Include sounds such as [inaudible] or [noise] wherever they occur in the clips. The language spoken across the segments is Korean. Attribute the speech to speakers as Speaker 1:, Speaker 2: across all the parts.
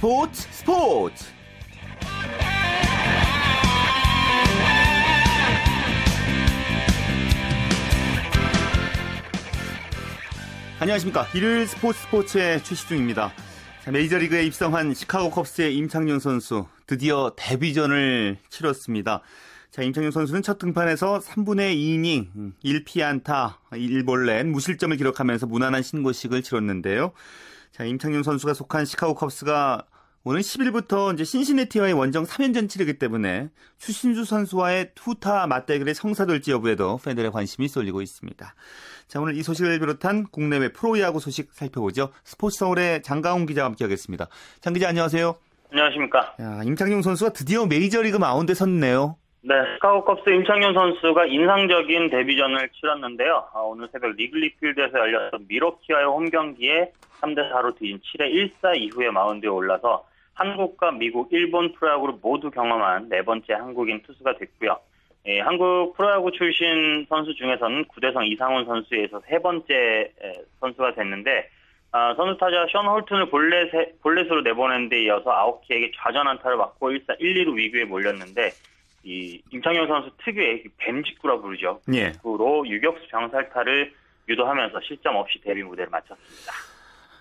Speaker 1: 스포츠 스포츠. 안녕하십니까. 일요일 스포츠 스포츠의 최시중입니다. 메이저리그에 입성한 시카고 컵스의 임창용 선수 드디어 데뷔전을 치렀습니다. 자, 임창용 선수는 첫 등판에서 3분의 2이닝 1피안타 1볼넷 무실점을 기록하면서 무난한 신고식을 치렀는데요. 자, 임창용 선수가 속한 시카고 컵스가 오늘 10일부터 이제 신시내티와의 원정 3연전 치르기 때문에 추신수 선수와의 투타 맞대결의 성사될지 여부에도 팬들의 관심이 쏠리고 있습니다. 자, 오늘 이 소식을 비롯한 국내외 프로야구 소식 살펴보죠. 스포츠 서울의 장강훈 기자와 함께하겠습니다. 장 기자 안녕하세요.
Speaker 2: 안녕하십니까.
Speaker 1: 야, 임창용 선수가 드디어 메이저리그 마운드에 섰네요.
Speaker 2: 네, 시카고 컵스 임창용 선수가 인상적인 데뷔전을 치렀는데요. 아, 오늘 새벽 리글리 필드에서 열렸던 밀워키와의 홈 경기에 3대 4로 뒤진 7회 1사 이후에 마운드에 올라서 한국과 미국, 일본 프로야구를 모두 경험한 네 번째 한국인 투수가 됐고요. 예, 한국 프로야구 출신 선수 중에서는 구대성 이상훈 선수에 이어서 세 번째 선수가 됐는데 아, 선두 타자 션 홀튼을 볼넷, 볼넷으로 내보낸 데 이어서 아오키에게 좌전 안타를 맞고 1사 1, 2루 위기에 몰렸는데 이 임창용 선수 특유의 뱀직구라 부르죠.
Speaker 1: 예.
Speaker 2: 직구로 유격수 병살타를 유도하면서 실점 없이 데뷔 무대를 마쳤습니다.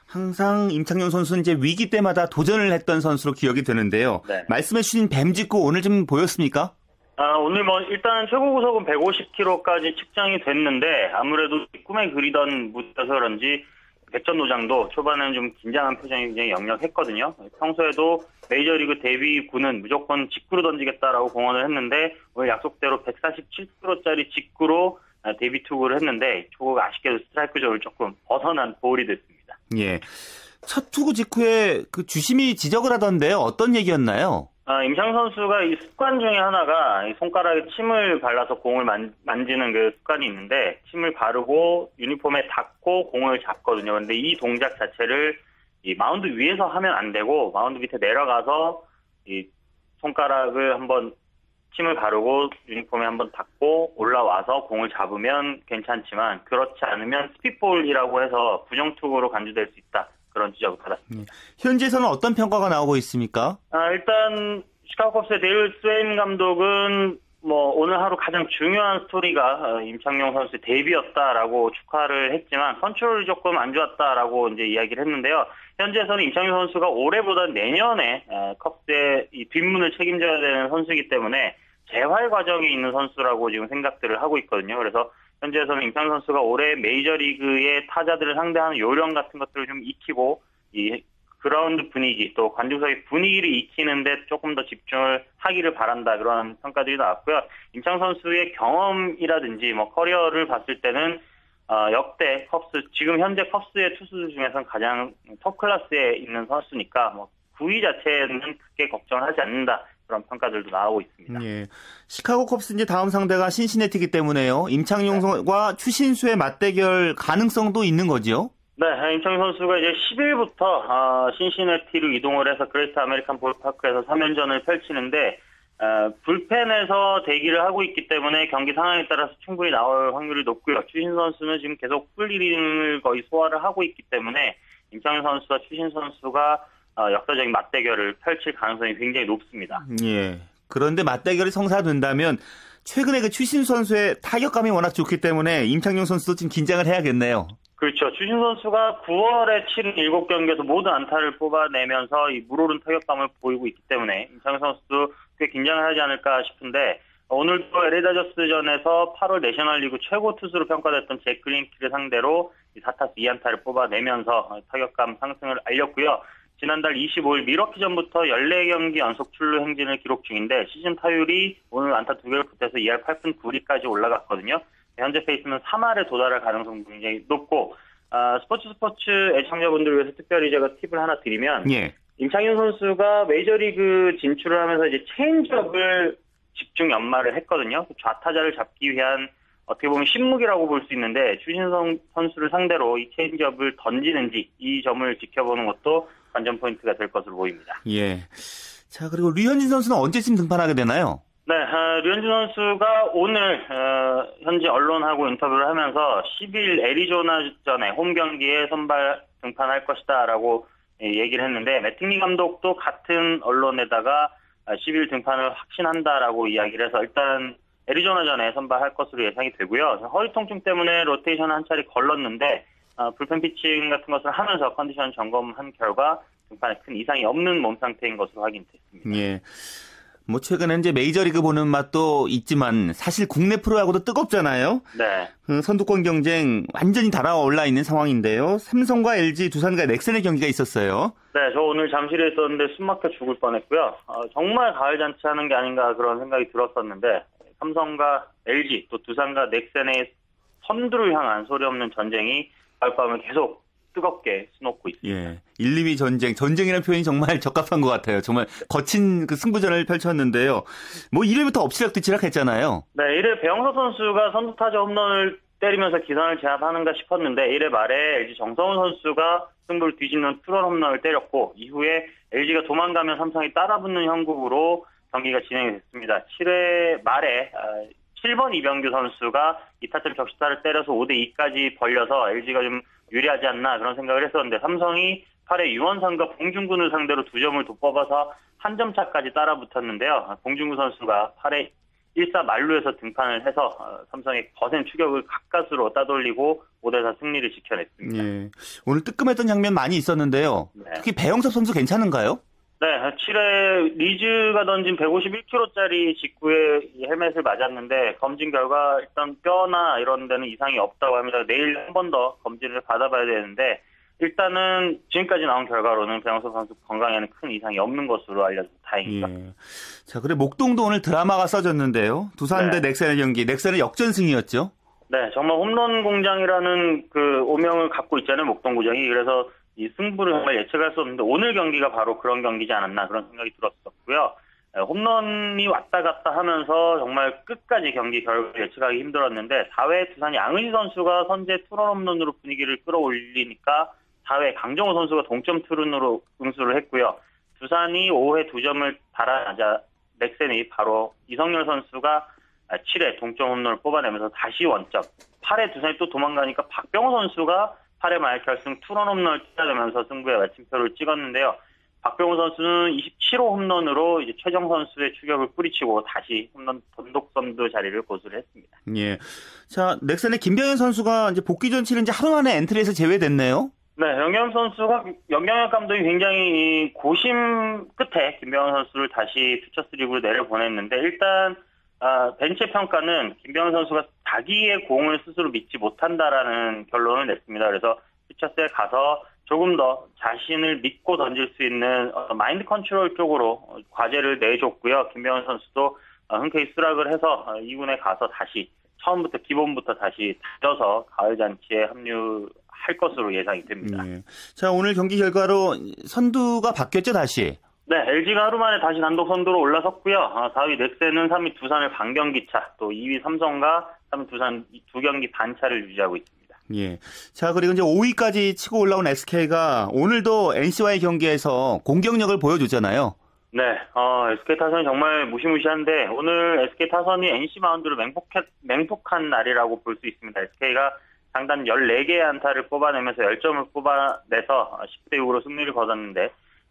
Speaker 1: 항상 임창용 선수는 이제 위기 때마다 도전을 했던 선수로 기억이 되는데요.
Speaker 2: 네.
Speaker 1: 말씀해 주신 뱀직구 오늘 좀 보였습니까?
Speaker 2: 아, 오늘 뭐 일단 최고 구속은 150km까지 측정이 됐는데 아무래도 꿈에 그리던 무대여서 그런지 백전 노장도 초반에는 좀 긴장한 표정이 굉장히 역력했거든요. 평소에도 메이저리그 데뷔구는 무조건 직구로 던지겠다라고 공언을 했는데 오늘 약속대로 147km짜리 직구로 데뷔 투구를 했는데 초구가 아쉽게도 스트라이크 존을 조금 벗어난 볼이 됐습니다.
Speaker 1: 예. 첫 투구 직후에 그 주심이 지적을 하던데요. 어떤 얘기였나요?
Speaker 2: 아, 임창용 선수가 이 습관 중에 하나가 손가락에 침을 발라서 공을 만, 만지는 그 습관이 있는데 침을 바르고 유니폼에 닿고 공을 잡거든요. 근데 이 동작 자체를 이 마운드 위에서 하면 안 되고 마운드 밑에 내려가서 이 손가락을 한번 침을 바르고 유니폼에 한번 닿고 올라와서 공을 잡으면 괜찮지만 그렇지 않으면 스핏볼이라고 해서 부정투구로 간주될 수 있다. 그런 지적을 받았습니다.
Speaker 1: 예. 현지에서는 어떤 평가가 나오고 있습니까?
Speaker 2: 아, 일단 시카고 컵스의 데일 스웨인 감독은 뭐 오늘 하루 가장 중요한 스토리가 어, 임창용 선수의 데뷔였다라고 축하를 했지만 컨트롤이 조금 안 좋았다라고 이제 이야기를 했는데요. 현지에서는 임창용 선수가 올해보다 내년에 어, 이 뒷문을 책임져야 되는 선수이기 때문에 재활 과정에 있는 선수라고 지금 생각들을 하고 있거든요. 그래서 현지에서는 임창용 선수가 올해 메이저리그의 타자들을 상대하는 요령 같은 것들을 좀 익히고 이 그라운드 분위기 또 관중석의 분위기를 익히는데 조금 더 집중을 하기를 바란다 그런 평가들이 나왔고요. 임창용 선수의 경험이라든지 뭐 커리어를 봤을 때는 어, 역대 컵스 지금 현재 컵스의 투수들 중에서는 가장 톱 클래스에 있는 선수니까 뭐 구위 자체는 크게 걱정하지 않는다 그런 평가들도 나오고 있습니다.
Speaker 1: 예. 시카고 컵스 이제 다음 상대가 신시내티기 때문에요. 임창용과 네. 추신수의 맞대결 가능성도 있는 거죠?
Speaker 2: 네, 임창용 선수가 이제 10일부터 어, 신시내티로 이동을 해서 그레이트 아메리칸 볼파크에서 3연전을 펼치는데 어, 불펜에서 대기를 하고 있기 때문에 경기 상황에 따라서 충분히 나올 확률이 높고요. 추신수 선수는 지금 계속 풀이닝을 거의 소화를 하고 있기 때문에 임창용 선수와 추신 선수가 어, 역사적인 맞대결을 펼칠 가능성이 굉장히 높습니다.
Speaker 1: 예. 그런데 맞대결이 성사된다면 최근에 그 추신 선수의 타격감이 워낙 좋기 때문에 임창용 선수도 지금 긴장을 해야겠네요.
Speaker 2: 그렇죠. 추신 선수가 9월에 치른 7경기에서 모든 안타를 뽑아내면서 이 물오른 타격감을 보이고 있기 때문에 임창용 선수도 꽤 긴장을 하지 않을까 싶은데 오늘도 LA 다저스전에서 8월 내셔널리그 최고 투수로 평가됐던 잭 그린키를 상대로 4타수 2안타를 뽑아내면서 타격감 상승을 알렸고요. 지난달 25일 밀워키 전부터 14경기 연속 출루 행진을 기록 중인데 시즌 타율이 오늘 안타 2개를 붙여서 2할 8푼 9리까지 올라갔거든요. 현재 페이스는 3할에 도달할 가능성이 굉장히 높고 아, 스포츠 스포츠 애청자분들 위해서 특별히 제가 팁을 하나 드리면
Speaker 1: 예.
Speaker 2: 임창용 선수가 메이저리그 진출을 하면서 이제 체인지업을 집중 연마를 했거든요. 좌타자를 잡기 위한 어떻게 보면 신무기라고 볼 수 있는데 추신수 선수를 상대로 이 체인지업을 던지는지 이 점을 지켜보는 것도 관전 포인트가 될 것으로 보입니다.
Speaker 1: 예. 자 그리고 류현진 선수는 언제쯤 등판하게 되나요?
Speaker 2: 네, 어, 류현진 선수가 오늘 어, 현지 언론하고 인터뷰를 하면서 10일 애리조나전에 홈 경기에 선발 등판할 것이다라고 얘기를 했는데 매팅리 감독도 같은 언론에다가 10일 등판을 확신한다라고 이야기를 해서 일단 애리조나전에 선발할 것으로 예상이 되고요. 허리 통증 때문에 로테이션 한 차례 걸렀는데 불펜 피칭 같은 것을 하면서 컨디션 점검한 결과 등판에 큰 이상이 없는 몸 상태인 것으로 확인됐습니다.
Speaker 1: 예. 뭐 최근에 이제 메이저리그 보는 맛도 있지만 사실 국내 프로하고도 뜨겁잖아요.
Speaker 2: 네.
Speaker 1: 그 선두권 경쟁 완전히 달아올라 있는 상황인데요. 삼성과 LG, 두산과 넥센의 경기가 있었어요.
Speaker 2: 네, 저 오늘 잠실에 있었는데 숨막혀 죽을 뻔했고요. 어, 정말 가을 잔치 하는 게 아닌가 그런 생각이 들었었는데 삼성과 LG 또 두산과 넥센의 선두를 향한 소리 없는 전쟁이 가을밤을 계속 뜨겁게 수놓고 있습니다.
Speaker 1: 예. 1, 2위 전쟁, 전쟁이라는 표현이 정말 [laughs] 적합한 것 같아요. 정말 거친 그 승부전을 펼쳤는데요. 뭐 1회부터 엎치락뒤치락 했잖아요.
Speaker 2: 네, 1회 배영석 선수가 선두타자 홈런을 때리면서 기선을 제압하는가 싶었는데 1회 말에 LG 정성훈 선수가 승부를 뒤집는 투런 홈런을 때렸고 이후에 LG가 도망가면 삼성이 따라붙는 형국으로 경기가 진행이 됐습니다. 7회 말에 7번 이병규 선수가 2타점 적시타를 때려서 5대 2까지 벌려서 LG가 좀 유리하지 않나 그런 생각을 했었는데 삼성이 8회 유원상과 봉준군을 상대로 두 점을 돋뽑아서 한 점 차까지 따라붙었는데요. 봉준구 선수가 8회 1사 만루에서 등판을 해서 삼성의 거센 추격을 가까스로 따돌리고 5대4 승리를 지켜냈습니다.
Speaker 1: 예. 오늘 뜨끔했던 장면 많이 있었는데요.
Speaker 2: 네.
Speaker 1: 특히 배영섭 선수 괜찮은가요?
Speaker 2: 네, 7회 리즈가 던진 151kg짜리 직구에 헬멧을 맞았는데 검진 결과 일단 뼈나 이런 데는 이상이 없다고 합니다. 내일 한 번 더 검진을 받아봐야 되는데 일단은 지금까지 나온 결과로는 배영석 선수 건강에는 큰 이상이 없는 것으로 알려져 다행입니다.
Speaker 1: 예. 자, 그래 목동도 오늘 드라마가 써졌는데요. 두산 대
Speaker 2: 네.
Speaker 1: 넥센의 경기, 넥센의 역전승이었죠.
Speaker 2: 네, 정말 홈런 공장이라는 그 오명을 갖고 있잖아요, 목동 구장이. 그래서 이 승부를 정말 예측할 수 없는데 오늘 경기가 바로 그런 경기지 않았나 그런 생각이 들었었고요. 에, 홈런이 왔다 갔다 하면서 정말 끝까지 경기 결과 예측하기 힘들었는데 4회 두산이 양은희 선수가 선제 투런 홈런으로 분위기를 끌어올리니까 4회 강정호 선수가 동점 투런으로 응수를 했고요. 두산이 5회 2점을 달아나자 넥센이 바로 이성열 선수가 7회 동점 홈런을 뽑아내면서 다시 원점. 8회 두산이 또 도망가니까 박병호 선수가 8회 말 결승 투런 홈런을 뛰어내면서 승부에 마침표를 찍었는데요. 박병호 선수는 27호 홈런으로 이제 최정 선수의 추격을 뿌리치고 다시 홈런 단독 선두 자리를 고수를 했습니다.
Speaker 1: 예. 자, 넥센의 김병현 선수가 이제 복귀 전 치른 지 하루 만에 엔트리에서 제외됐네요.
Speaker 2: 네, 병현 선수가 염경엽 감독이 굉장히 고심 끝에 김병현 선수를 다시 퓨처스 리그로 내려보냈는데 일단 아, 벤치 평가는 김병현 선수가 자기의 공을 스스로 믿지 못한다라는 결론을 냈습니다. 그래서 퓨처스에 가서 조금 더 자신을 믿고 던질 수 있는 어, 마인드 컨트롤 쪽으로 과제를 내줬고요. 김병현 선수도 어, 흔쾌히 수락을 해서 어, 2군에 가서 다시 처음부터 기본부터 다시 다져서 가을 잔치에 합류할 것으로 예상이 됩니다.
Speaker 1: 예. 자, 오늘 경기 결과로 선두가 바뀌었죠, 다시.
Speaker 2: 네, LG가 하루 만에 다시 단독 선두로 올라섰고요. 아, 4위 넥센은 3위 두산을 반경기 차, 또 2위 삼성과 3위 두산 두 경기 반차를 유지하고 있습니다.
Speaker 1: 예. 자, 그리고 이제 5위까지 치고 올라온 SK가 오늘도 NC와의 경기에서 공격력을 보여줬잖아요.
Speaker 2: 네, 어, SK 타선이 정말 무시무시한데 오늘 SK 타선이 NC 마운드로 맹폭한, 맹폭한 날이라고 볼 수 있습니다. SK가 장단 14개의 안타를 뽑아내면서 10점을 뽑아내서 10대 6으로 승리를 거뒀는데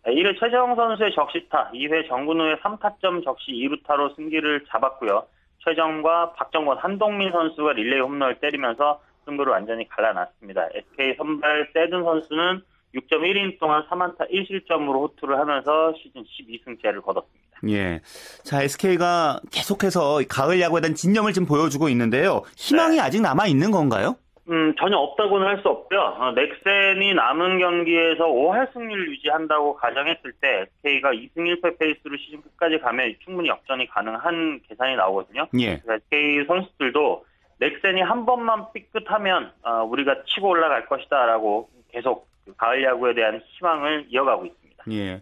Speaker 2: 1회 최재형 선수의 적시타, 2회 정근우의 3타점 적시 2루타로 승기를 잡았고요. 최정과 박정권, 한동민 선수가 릴레이 홈런을 때리면서 승부를 완전히 갈라놨습니다. SK 선발 세든 선수는 6.1인 동안 3안타 1실점으로 호투를 하면서 시즌 12승째를 거뒀습니다.
Speaker 1: 예. 자, SK가 계속해서 가을 야구에 대한 진념을 지금 보여주고 있는데요. 희망이
Speaker 2: 네.
Speaker 1: 아직 남아 있는 건가요?
Speaker 2: 음, 전혀 없다고는 할 수 없고요. 어, 넥센이 남은 경기에서 5할 승리를 유지한다고 가정했을 때 SK가 2승 1패 페이스로 시즌 끝까지 가면 충분히 역전이 가능한 계산이 나오거든요.
Speaker 1: 예.
Speaker 2: SK 선수들도 넥센이 한 번만 삐끗하면 어, 우리가 치고 올라갈 것이다라고 계속 그 가을 야구에 대한 희망을 이어가고 있습니다.
Speaker 1: 예.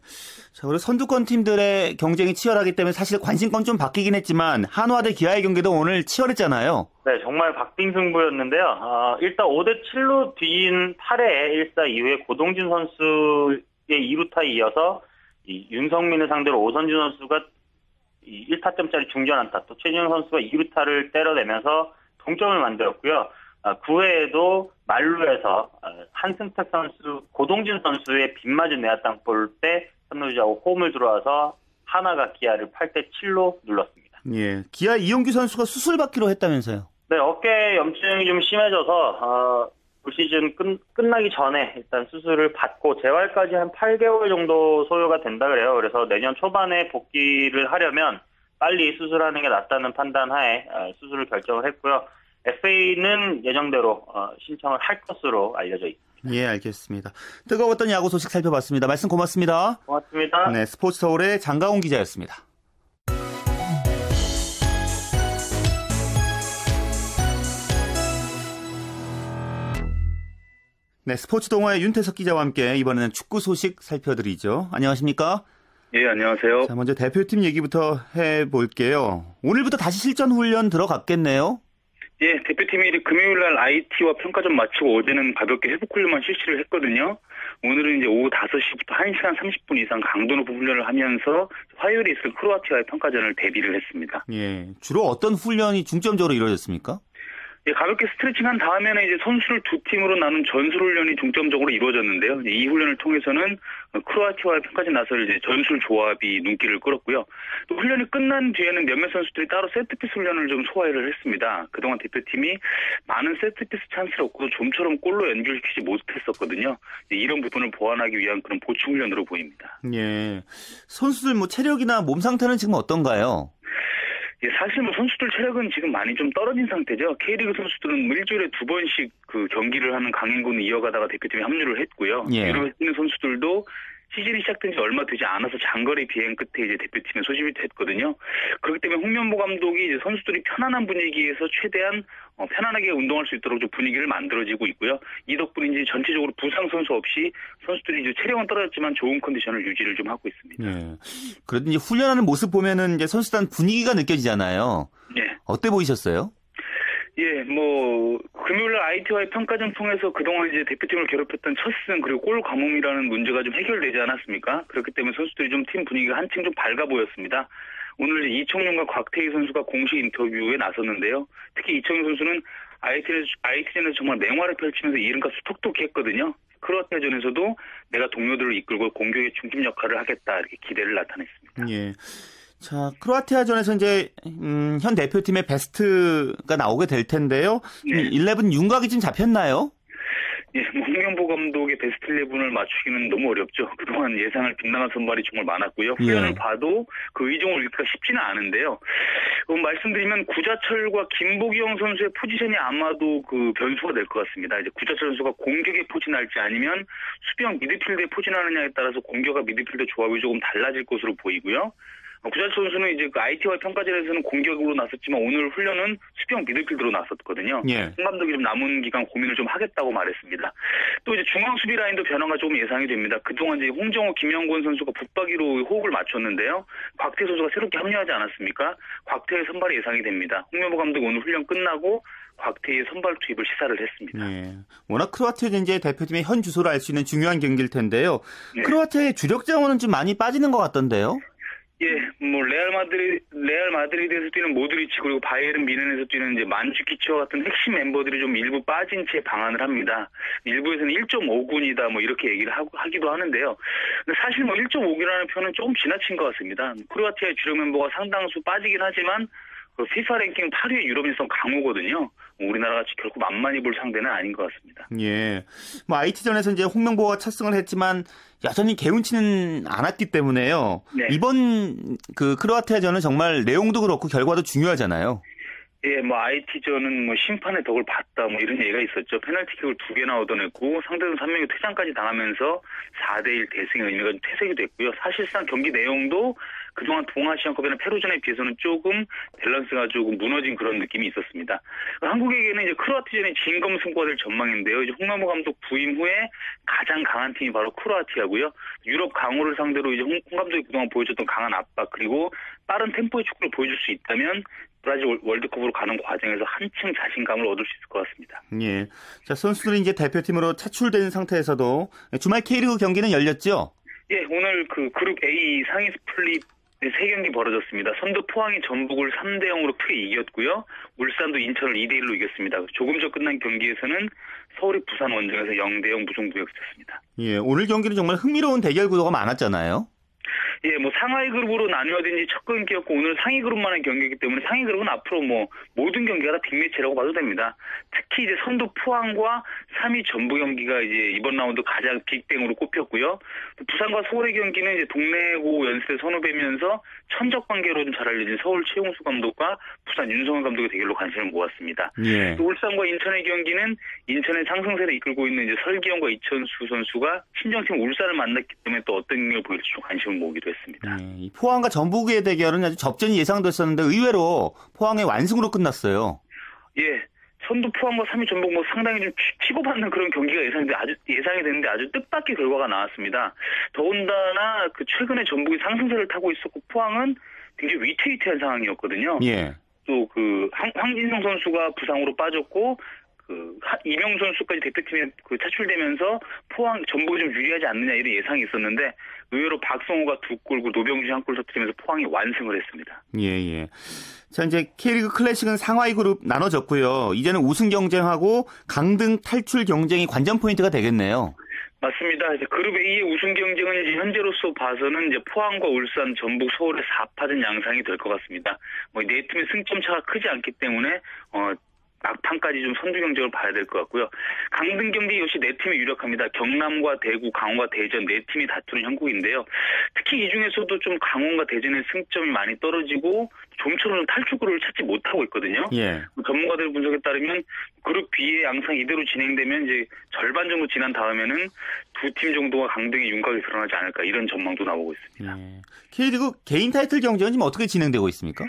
Speaker 1: 자, 그리고 선두권 팀들의 경쟁이 치열하기 때문에 사실 관심권 좀 바뀌긴 했지만 한화 대 기아의 경기도 오늘 치열했잖아요.
Speaker 2: 네, 정말 박빙 승부였는데요. 어, 일단 5대 7로 뒤진 8회 1사 이후에 고동진 선수의 2루타에 이어서 이 윤성민을 상대로 오선진 선수가 이 1타점짜리 중전 안타, 또 최진행 선수가 2루타를 때려내면서 동점을 만들었고요. 9회에도 만루에서 한승택 선수, 고동진 선수의 빗맞은 내야 땅볼 때 3루 주자가 홈을 들어와서 한화가 기아를 8대 7로 눌렀습니다.
Speaker 1: 예, 기아 이용규 선수가 수술 받기로 했다면서요?
Speaker 2: 네, 어깨 염증이 좀 심해져서 어, 올 시즌 끝, 끝나기 전에 일단 수술을 받고 재활까지 한 8개월 정도 소요가 된다 그래요. 그래서 내년 초반에 복귀를 하려면 빨리 수술하는 게 낫다는 판단 하에 어, 수술을 결정을 했고요. FA는 예정대로 어, 신청을 할 것으로 알려져 있습니다.
Speaker 1: 예, 알겠습니다. 뜨거웠던 야구 소식 살펴봤습니다. 말씀 고맙습니다.
Speaker 2: 고맙습니다.
Speaker 1: 네, 스포츠 서울의 장가온 기자였습니다. 네, 스포츠 동호회 윤태석 기자와 함께 이번에는 축구 소식 살펴드리죠. 안녕하십니까?
Speaker 3: 예, 안녕하세요.
Speaker 1: 자, 먼저 대표팀 얘기부터 해볼게요. 오늘부터 다시 실전 훈련 들어갔겠네요?
Speaker 3: 예, 대표팀이 금요일 날 IT와 평가전 마치고 어제는 가볍게 회복 훈련만 실시를 했거든요. 오늘은 이제 오후 5시부터 1시간 30분 이상 강도 높은 훈련을 하면서 화요일에 있을 크로아티아의 평가전을 대비를 했습니다.
Speaker 1: 예, 주로 어떤 훈련이 중점적으로 이루어졌습니까?
Speaker 3: 예, 가볍게 스트레칭한 다음에는 이제 선수를 두 팀으로 나눈 전술 훈련이 중점적으로 이루어졌는데요. 이 훈련을 통해서는 크로아티아와의 평가전 나설 이제 전술 조합이 눈길을 끌었고요. 또 훈련이 끝난 뒤에는 몇몇 선수들이 따로 세트피스 훈련을 좀 소화를 했습니다. 그동안 대표팀이 많은 세트피스 찬스를 얻고도 좀처럼 골로 연결시키지 못했었거든요. 이런 부분을 보완하기 위한 그런 보충 훈련으로 보입니다.
Speaker 1: 예, 선수들 뭐 체력이나 몸 상태는 지금 어떤가요?
Speaker 3: 예, 사실 뭐 선수들 체력은 지금 많이 좀 떨어진 상태죠. K리그 선수들은 뭐 일주일에 두 번씩 그 경기를 하는 강행군을 이어가다가 대표팀에 합류를 했고요.
Speaker 1: 예.
Speaker 3: 이로 있는 선수들도 시즌이 시작된 지 얼마 되지 않아서 장거리 비행 끝에 이제 대표팀에 소집이 됐거든요. 그렇기 때문에 홍명보 감독이 이제 선수들이 편안한 분위기에서 최대한 어, 편안하게 운동할 수 있도록 좀 분위기를 만들어지고 있고요. 이 덕분인지 전체적으로 부상 선수 없이 선수들이 이제 체력은 떨어졌지만 좋은 컨디션을 유지를 좀 하고 있습니다.
Speaker 1: 예. 그래도 이제 훈련하는 모습 보면은 이제 선수단 분위기가 느껴지잖아요.
Speaker 3: 네.
Speaker 1: 어때 보이셨어요?
Speaker 3: 예, 뭐 금요일날 IT와의 평가전 통해서 그동안 이제 대표팀을 괴롭혔던 첫승 그리고 골 가뭄이라는 문제가 좀 해결되지 않았습니까? 그렇기 때문에 선수들이 좀 팀 분위기가 한층 좀 밝아 보였습니다. 오늘 이청용과 곽태희 선수가 공식 인터뷰에 나섰는데요. 특히 이청용 선수는 IT전에서, IT전에서 정말 맹활을 펼치면서 이른과 수톡톡히 했거든요. 크로아티아전에서도 내가 동료들을 이끌고 공격의 중심 역할을 하겠다 이렇게 기대를 나타냈습니다.
Speaker 1: 예. 자, 크로아티아전에서 이제 음, 현 대표팀의 베스트가 나오게 될 텐데요.
Speaker 3: 네.
Speaker 1: 11 윤곽이 좀 잡혔나요?
Speaker 3: 예, 뭐 홍명보 감독의 베스트 11을 맞추기는 너무 어렵죠. 그동안 예상을 빗나간 선발이 정말 많았고요. 훈련을
Speaker 1: 예.
Speaker 3: 봐도 그 의중을 읽기가 쉽지는 않은데요. 어, 말씀드리면 구자철과 김보경 선수의 포지션이 아마도 그 변수가 될 것 같습니다. 이제 구자철 선수가 공격에 포진할지 아니면 수비형 미드필드에 포진하느냐에 따라서 공격과 미드필드 조합이 조금 달라질 것으로 보이고요. 어, 구자철 선수는 이제 그 아이티와 평가전에서는 공격으로 나섰지만 오늘 훈련은 수비형 미드필드로 나섰거든요.
Speaker 1: 예.
Speaker 3: 홍 감독이 좀 남은 기간 고민을 좀 하겠다고 말했습니다. 또 이제 중앙 수비 라인도 변화가 조금 예상이 됩니다. 그동안 이제 홍정호, 김영권 선수가 붙박이로 호흡을 맞췄는데요. 곽태휘 선수가 새롭게 합류하지 않았습니까? 곽태휘 선발이 예상이 됩니다. 홍명보 감독 오늘 훈련 끝나고 곽태휘 선발 투입을 시사를 했습니다.
Speaker 1: 예. 워낙 크로아티아는 이제 대표팀의 현 주소를 알 수 있는 중요한 경기일 텐데요.
Speaker 3: 네.
Speaker 1: 크로아티아의 주력 자원은 좀 많이 빠지는 것 같던데요.
Speaker 3: 예, 뭐 레알 마드리 레알 마드리드에서 뛰는 모드리치 그리고 바이에른 뮌헨에서 뛰는 이제 만주키치와 같은 핵심 멤버들이 좀 일부 빠진 채 방한을 합니다. 일부에서는 1.5군이다 뭐 이렇게 얘기를 하고 하기도 하는데요. 근데 사실 뭐 1.5군이라는 표현은 조금 지나친 것 같습니다. 크로아티아의 주력 멤버가 상당수 빠지긴 하지만 그 피파 랭킹 8위의 유럽인성 강호거든요. 우리나라가 결코 만만히 볼 상대는 아닌 것 같습니다.
Speaker 1: 예. 뭐 IT전에서 이제 홍명보가 첫 승을 했지만 여전히 개운치는 않았기 때문에요.
Speaker 3: 네.
Speaker 1: 이번 그 크로아티아전은 정말 내용도 그렇고 결과도 중요하잖아요.
Speaker 3: 예, 뭐 IT전은 뭐 심판의 덕을 봤다 뭐 이런 얘기가 있었죠. 페널티킥을 두 개나 얻어냈고 상대는 3명이 퇴장까지 당하면서 4대1 대승의 의미가 좀 퇴색이 됐고요. 사실상 경기 내용도 그동안 동아시안컵이나 페루전에 비해서는 조금 밸런스가 조금 무너진 그런 느낌이 있었습니다. 한국에게는 이제 크로아티아전의 진검 승부가 될 전망인데요. 이제 홍명보 감독 부임 후에 가장 강한 팀이 바로 크로아티아고요. 유럽 강호를 상대로 이제 홍, 홍 감독이 그동안 보여줬던 강한 압박 그리고 빠른 템포의 축구를 보여줄 수 있다면 브라질 월- 월드컵으로 가는 과정에서 한층 자신감을 얻을 수 있을 것 같습니다.
Speaker 1: 예. 자, 선수들이 이제 대표팀으로 차출된 상태에서도 주말 K리그 경기는 열렸죠?
Speaker 3: 예, 오늘 그 그룹 A 상위 스플릿 네, 세 경기 벌어졌습니다. 선두 포항이 전북을 3대 0으로 크게 이겼고요. 울산도 인천을 2대 1로 이겼습니다. 조금 전 끝난 경기에서는 서울이 부산 원정에서 0대 0 무승부였습니다.
Speaker 1: 예, 오늘 경기는 정말 흥미로운 대결 구도가 많았잖아요.
Speaker 3: 예, 뭐 상하위 그룹으로 나뉘어진 지 첫 경기였고 오늘 상위 그룹만의 경기이기 때문에 상위 그룹은 앞으로 뭐 모든 경기가 다 빅매치라고 봐도 됩니다. 특히 이제 선두 포항과 3위 전북 경기가 이제 이번 라운드 가장 빅뱅으로 꼽혔고요. 부산과 서울의 경기는 이제 동래고 연습에 선후배면서 천적 관계로 좀 잘 알려진 서울 최용수 감독과 부산 윤성원 감독의 대결로 관심을 모았습니다.
Speaker 1: 예.
Speaker 3: 또 울산과 인천의 경기는 인천의 상승세를 이끌고 있는 이제 설기현과 이천수 선수가 신정팀 울산을 만났기 때문에 또 어떤 경기를 보일지 좀 관심을 모으기도 했습니다.
Speaker 1: 예, 이 포항과 전북의 대결은 아주 접전이 예상됐었는데 의외로 포항의 완승으로 끝났어요.
Speaker 3: 예. 선두 포항과 3위 전북 뭐 상당히 좀 치- 치고받는 그런 경기가 예상돼 아주 예상이 됐는데 아주 뜻밖의 결과가 나왔습니다. 더군다나 그 최근에 전북이 상승세를 타고 있었고 포항은 굉장히 위태위태한 상황이었거든요.
Speaker 1: 예.
Speaker 3: 또그 황진성 선수가 부상으로 빠졌고 그 하- 이명 선수까지 대표팀에 그 차출되면서 포항 전북이 좀 유리하지 않느냐 이런 예상이 있었는데 의외로 박성호가 두 골, 그 노병준이 한골 터뜨리면서 포항이 완승을 했습니다.
Speaker 1: 예, 예. 자, 이제 K리그 클래식은 상하이 그룹 나눠졌고요. 이제는 우승 경쟁하고 강등 탈출 경쟁이 관전 포인트가 되겠네요.
Speaker 3: 맞습니다. 이제 그룹 A의 우승 경쟁은 이제 현재로서 봐서는 이제 포항과 울산, 전북, 서울의 4파전 양상이 될 것 같습니다. 뭐 네 팀의 승점 차가 크지 않기 때문에 어 막판까지 좀 선두 경쟁을 봐야 될 것 같고요. 강등 경기 역시 네 팀이 유력합니다. 경남과 대구, 강원과 대전 네 팀이 다투는 형국인데요. 특히 이 중에서도 좀 강원과 대전의 승점이 많이 떨어지고 좀처럼 탈출구를 찾지 못하고 있거든요.
Speaker 1: 예.
Speaker 3: 전문가들 분석에 따르면 그룹 B의 양상 이대로 진행되면 이제 절반 정도 지난 다음에는 두 팀 정도가 강등의 윤곽이 드러나지 않을까 이런 전망도 나오고 있습니다.
Speaker 1: 예. K리그 개인 타이틀 경쟁은 지금 어떻게 진행되고 있습니까?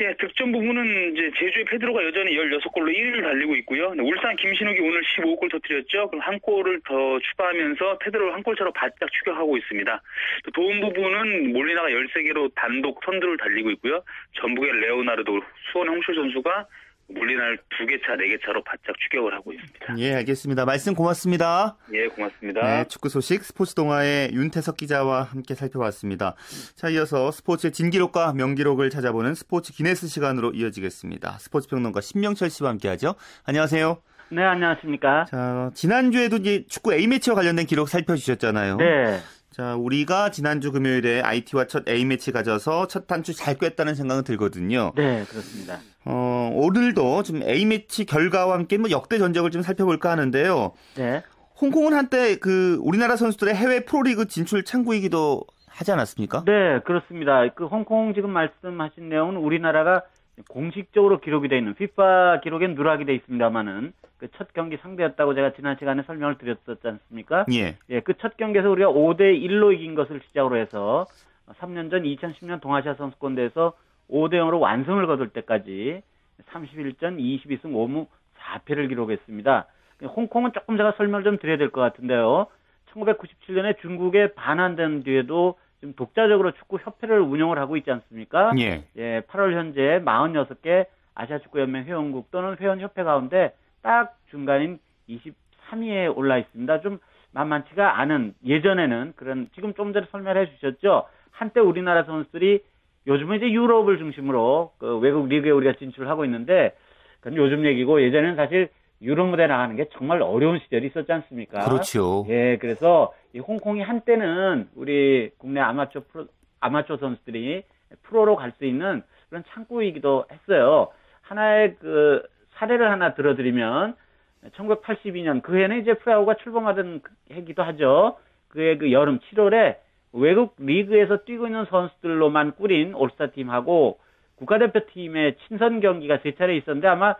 Speaker 3: 예, 득점 부분은 이제 제주의 페드로가 여전히 16골로 1위를 달리고 있고요. 근데 울산 김신욱이 오늘 15골 터뜨렸죠. 그럼 한 골을 더 추가하면서 페드로를 한 골차로 바짝 추격하고 있습니다. 또 도움 부분은 몰리나가 13개로 단독 선두를 달리고 있고요. 전북의 레오나르도, 수원의 홍철 선수가 몰리나를 2개 차, 4개 차로 바짝 추격을 하고 있습니다.
Speaker 1: 예, 알겠습니다. 말씀 고맙습니다.
Speaker 3: 예, 고맙습니다.
Speaker 1: 네, 축구 소식 스포츠 동아의 윤태석 기자와 함께 살펴봤습니다. 자, 이어서 스포츠의 진기록과 명기록을 찾아보는 스포츠 기네스 시간으로 이어지겠습니다. 스포츠 평론가 신명철 씨와 함께하죠. 안녕하세요.
Speaker 4: 네, 안녕하십니까.
Speaker 1: 자, 지난주에도 이제 축구 A매치와 관련된 기록 살펴주셨잖아요.
Speaker 4: 네.
Speaker 1: 자, 우리가 지난주 금요일에 IT와 첫 A매치 가져서 첫 단추 잘 꿰었다는 생각은 들거든요.
Speaker 4: 네, 그렇습니다.
Speaker 1: 어, 오늘도 좀 A매치 결과와 함께 뭐 역대 전적을 좀 살펴볼까 하는데요.
Speaker 4: 네.
Speaker 1: 홍콩은 한때 그 우리나라 선수들의 해외 프로리그 진출 창구이기도 하지 않았습니까?
Speaker 4: 네, 그렇습니다. 그 홍콩 지금 말씀하신 내용은 우리나라가 공식적으로 기록이 돼 있는 FIFA 기록엔 누락이 돼 있습니다만은 그 첫 경기 상대였다고 제가 지난 시간에 설명을 드렸었지 않습니까?
Speaker 1: 예.
Speaker 4: 예, 그 첫 경기에서 우리가 5대 1로 이긴 것을 시작으로 해서 3년 전 2010년 동아시아 선수권 대회에서 5대 0으로 완승을 거둘 때까지 31전 22승 5무 4패를 기록했습니다. 홍콩은 조금 제가 설명을 좀 드려야 될 것 같은데요. 1997년에 중국에 반환된 뒤에도 지금 독자적으로 축구 협회를 운영을 하고 있지 않습니까?
Speaker 1: 예.
Speaker 4: 예, 8월 현재 46개 아시아 축구 연맹 회원국 또는 회원 협회 가운데 딱 중간인 23위에 올라 있습니다. 좀 만만치가 않은 예전에는 그런 지금 좀 전에 설명해 주셨죠. 한때 우리나라 선수들이 요즘은 이제 유럽을 중심으로 그 외국 리그에 우리가 진출을 하고 있는데 그건 요즘 얘기고 예전에는 사실 유럽 무대 나가는 게 정말 어려운 시절이 있었지 않습니까?
Speaker 1: 그렇죠.
Speaker 4: 예, 그래서 이 홍콩이 한때는 우리 국내 아마추어 프로, 아마추어 선수들이 프로로 갈 수 있는 그런 창구이기도 했어요. 하나의 그 사례를 하나 들어드리면 1982년 그 해는 이제 프라우가 출범하던 해기도 하죠. 그해 그 여름 7월에 외국 리그에서 뛰고 있는 선수들로만 꾸린 올스타 팀하고 국가대표팀의 친선 경기가 세 차례 있었는데 아마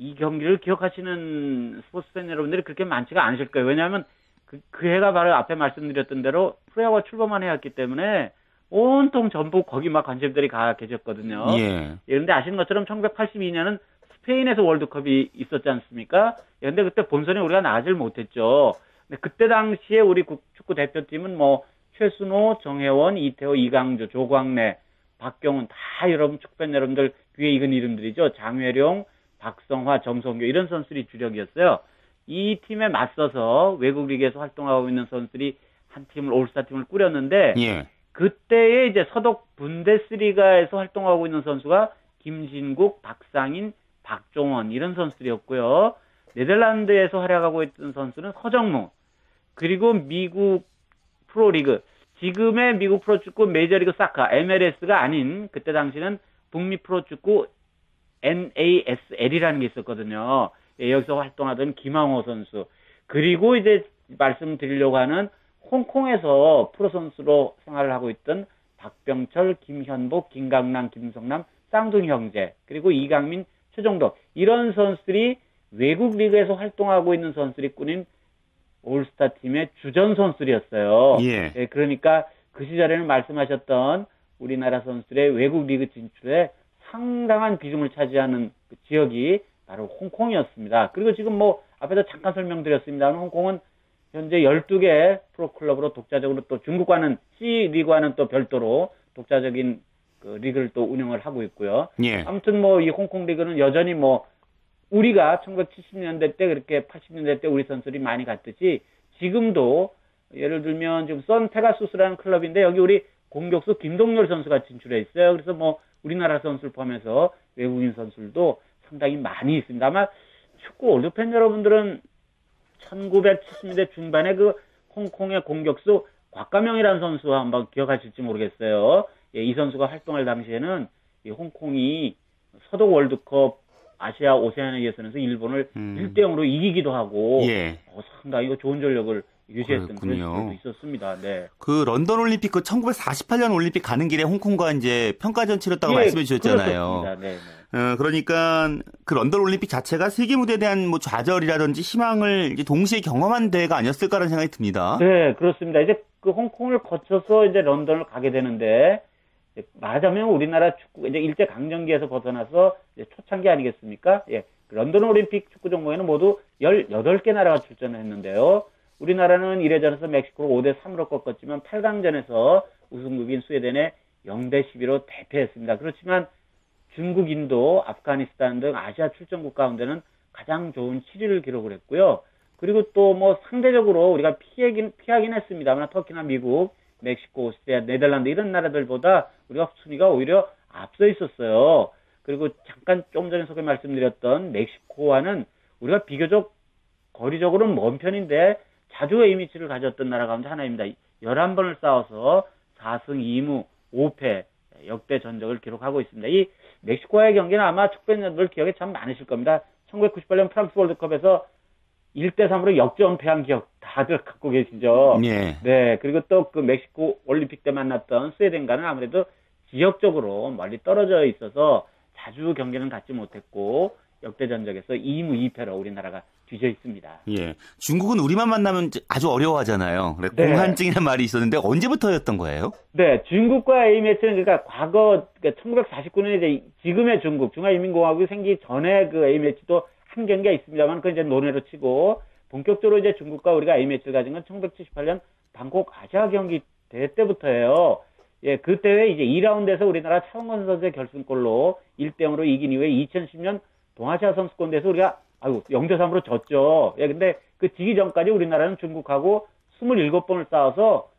Speaker 4: 이 경기를 기억하시는 스포츠 팬 여러분들이 그렇게 많지가 않으실 거예요. 왜냐하면 그, 그 해가 바로 앞에 말씀드렸던 대로 프로야구가 출범한 해였기 때문에 온통 전부 거기 막 관심들이 가 계셨거든요.
Speaker 1: 예.
Speaker 4: 예, 근데 아시는 것처럼 1982년은 스페인에서 월드컵이 있었지 않습니까? 예, 근데 그때 본선에 우리가 나가질 못했죠. 근데 그때 당시에 우리 국- 축구 대표팀은 뭐 최순호, 정혜원, 이태호, 이강조, 조광래, 박경훈 다 여러분 축구팬 여러분들 귀에 익은 이름들이죠. 장회룡, 박성화, 정성규 이런 선수들이 주력이었어요. 이 팀에 맞서서 외국 리그에서 활동하고 있는 선수들이 한 팀을 올스타 팀을 꾸렸는데
Speaker 1: 예.
Speaker 4: 그때에 이제 서독 분데스리가에서 활동하고 있는 선수가 김진국, 박상인, 박종원 이런 선수들이었고요. 네덜란드에서 활약하고 있던 선수는 서정무 그리고 미국 프로리그 지금의 미국 프로축구 메이저리그 사카 MLS가 아닌 그때 당시는 북미 프로축구 NASL이라는 게 있었거든요. 예, 여기서 활동하던 김항호 선수 그리고 이제 말씀드리려고 하는 홍콩에서 프로 선수로 생활을 하고 있던 박병철, 김현복, 김강남, 김성남, 쌍둥이 형제 그리고 이강민, 최종덕 이런 선수들이 외국 리그에서 활동하고 있는 선수들이 꾸린 올스타 팀의 주전 선수들이었어요.
Speaker 1: 예.
Speaker 4: 예, 그러니까 그 시절에는 말씀하셨던 우리나라 선수들의 외국 리그 진출에 상당한 비중을 차지하는 그 지역이 바로 홍콩이었습니다. 그리고 지금 뭐 앞에서 잠깐 설명드렸습니다만 홍콩은 현재 12개 프로클럽으로 독자적으로 또 중국과는 C리그와는 또 별도로 독자적인 그 리그를 또 운영을 하고 있고요.
Speaker 1: 예.
Speaker 4: 아무튼 뭐 이 홍콩 리그는 여전히 뭐 우리가 1970년대 때 그렇게 80년대 때 우리 선수들이 많이 갔듯이 지금도 예를 들면 지금 선 페가수스라는 클럽인데 여기 우리 공격수 김동열 선수가 진출해 있어요. 그래서 뭐 우리나라 선수를 포함해서 외국인 선수들도 상당히 많이 있습니다. 아마 축구 올드팬 여러분들은 1970년대 중반에 그 홍콩의 공격수 곽가명이라는 선수 한번 기억하실지 모르겠어요. 예, 이 선수가 활동할 당시에는 이 홍콩이 서독 월드컵 아시아 오세아니아 예선에서 일본을
Speaker 1: 음.
Speaker 4: 1대 0으로 이기기도 하고
Speaker 1: 예.
Speaker 4: 어, 상당히 그 좋은 전력을 유지했던. 시절도 있었습니다. 네.
Speaker 1: 그 런던 올림픽 그 1948년 올림픽 가는 길에 홍콩과 이제 평가전 치렀다고
Speaker 4: 예,
Speaker 1: 말씀해 주셨잖아요.
Speaker 4: 그렇습니다. 네, 네.
Speaker 1: 어, 그러니까 그 런던 올림픽 자체가 세계 무대에 대한 뭐 좌절이라든지 희망을 이제 동시에 경험한 대회가 아니었을까라는 생각이 듭니다.
Speaker 4: 네, 그렇습니다. 이제 그 홍콩을 거쳐서 이제 런던을 가게 되는데 말하자면 우리나라 축구 이제 일제 강점기에서 벗어나서 초창기 아니겠습니까? 예. 그 런던 올림픽 축구 종목에는 모두 18개 나라가 출전을 했는데요. 우리나라는 1회전에서 멕시코를 5대 3으로 꺾었지만 8강전에서 우승국인 스웨덴에 0대 12로 대패했습니다. 그렇지만 중국, 인도, 아프가니스탄 등 아시아 출전국 가운데는 가장 좋은 7위를 기록을 했고요. 그리고 또 뭐 상대적으로 우리가 피하긴, 피하긴 했습니다만 터키나 미국, 멕시코, 오스트리아, 네덜란드 이런 나라들보다 우리가 순위가 오히려 앞서 있었어요. 그리고 잠깐 좀 전에 소개 말씀드렸던 멕시코와는 우리가 비교적 거리적으로는 먼 편인데 자주 A매치를 가졌던 나라 가운데 하나입니다. 11번을 싸워서 4승 2무 5패 역대 전적을 기록하고 있습니다. 이 멕시코와의 경기는 아마 축배년들 기억에 참 많으실 겁니다. 1998년 프랑스 월드컵에서 1대 3으로 역전패한 기억 다들 갖고 계시죠.
Speaker 1: 예.
Speaker 4: 네, 그리고 또 그 멕시코 올림픽 때 만났던 스웨덴과는 아무래도 지역적으로 멀리 떨어져 있어서 자주 경기는 갖지 못했고 역대 전적에서 2무 2패로 우리나라가 뒤져 있습니다.
Speaker 1: 예. 중국은 우리만 만나면 아주 어려워하잖아요.
Speaker 4: 네.
Speaker 1: 공한증이라는 말이 있었는데 언제부터였던 거예요?
Speaker 4: 네, 중국과 A매치는 그러니까 과거 그러니까 1949년에 이제 지금의 중국 중화인민공화국이 생기기 전에 그 A매치도 한 경기가 있습니다만 그건 이제 논외로 치고 본격적으로 이제 중국과 우리가 A매치를 가진 건 1978년 방콕 아시아 경기 대회 때부터예요. 예, 그 대회 이제 2라운드에서 우리나라 차원건 선수의 결승골로 1대 0으로 이긴 이후에 2010년 동아시아 선수권대회에서 우리가 아유 0대 3으로 졌죠. 예, 근데 그 지기 전까지 우리나라는 중국하고 27번을 싸워서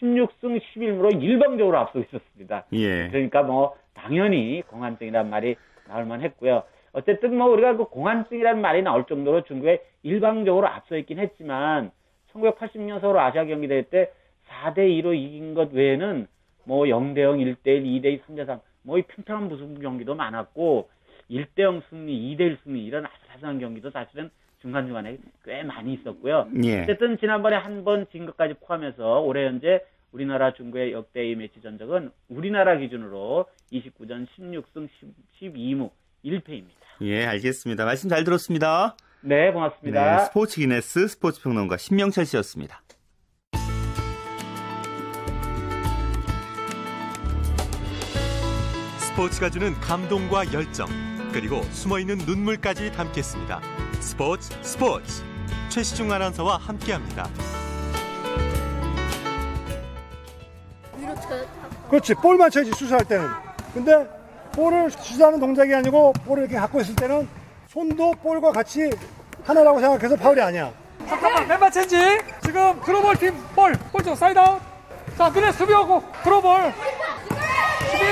Speaker 4: 16승 11무로 일방적으로 앞서 있었습니다.
Speaker 1: 예.
Speaker 4: 그러니까 뭐 당연히 공안증이라는 말이 나올 만 했고요. 어쨌든 뭐 우리가 그 공안증이라는 말이 나올 정도로 중국에 일방적으로 앞서 있긴 했지만 1980년 서울 아시아 경기 대회 때 4대 2로 이긴 것 외에는 뭐 0대 0, 1대 1, 2대 2, 3대 3, 뭐이 팽팽한 무승부 경기도 많았고 1대 0 승리, 2대 1 승리 이런 아슬아슬한 경기도 사실은 중간중간에 꽤 많이 있었고요.
Speaker 1: 예.
Speaker 4: 어쨌든 지난번에 한 번 진 것까지 포함해서 올해 현재 우리나라 중국의 역대 A 매치 전적은 우리나라 기준으로 29전 16승 12무 1패입니다.
Speaker 1: 예, 알겠습니다. 말씀 잘 들었습니다.
Speaker 4: 네, 고맙습니다.
Speaker 1: 네, 스포츠 기네스 스포츠 평론가 신명철 씨였습니다.
Speaker 5: 스포츠가 주는 감동과 열정 그리고 숨어있는 눈물까지 담겠습니다. 스포츠 스포츠 최시중 아나운서와 함께합니다.
Speaker 6: 그렇지 볼만 쳐야지 슛을 할 때는 근데 볼을 슛을 하는 동작이 아니고 볼을 이렇게 갖고 있을 때는 손도 볼과 같이 하나라고 생각해서 파울이 아니야
Speaker 7: 잠깐만 멤버 체인지 지금 글로벌 팀 볼 볼쪽 사이드 아웃 자, 그래 수비하고 프로볼. 수비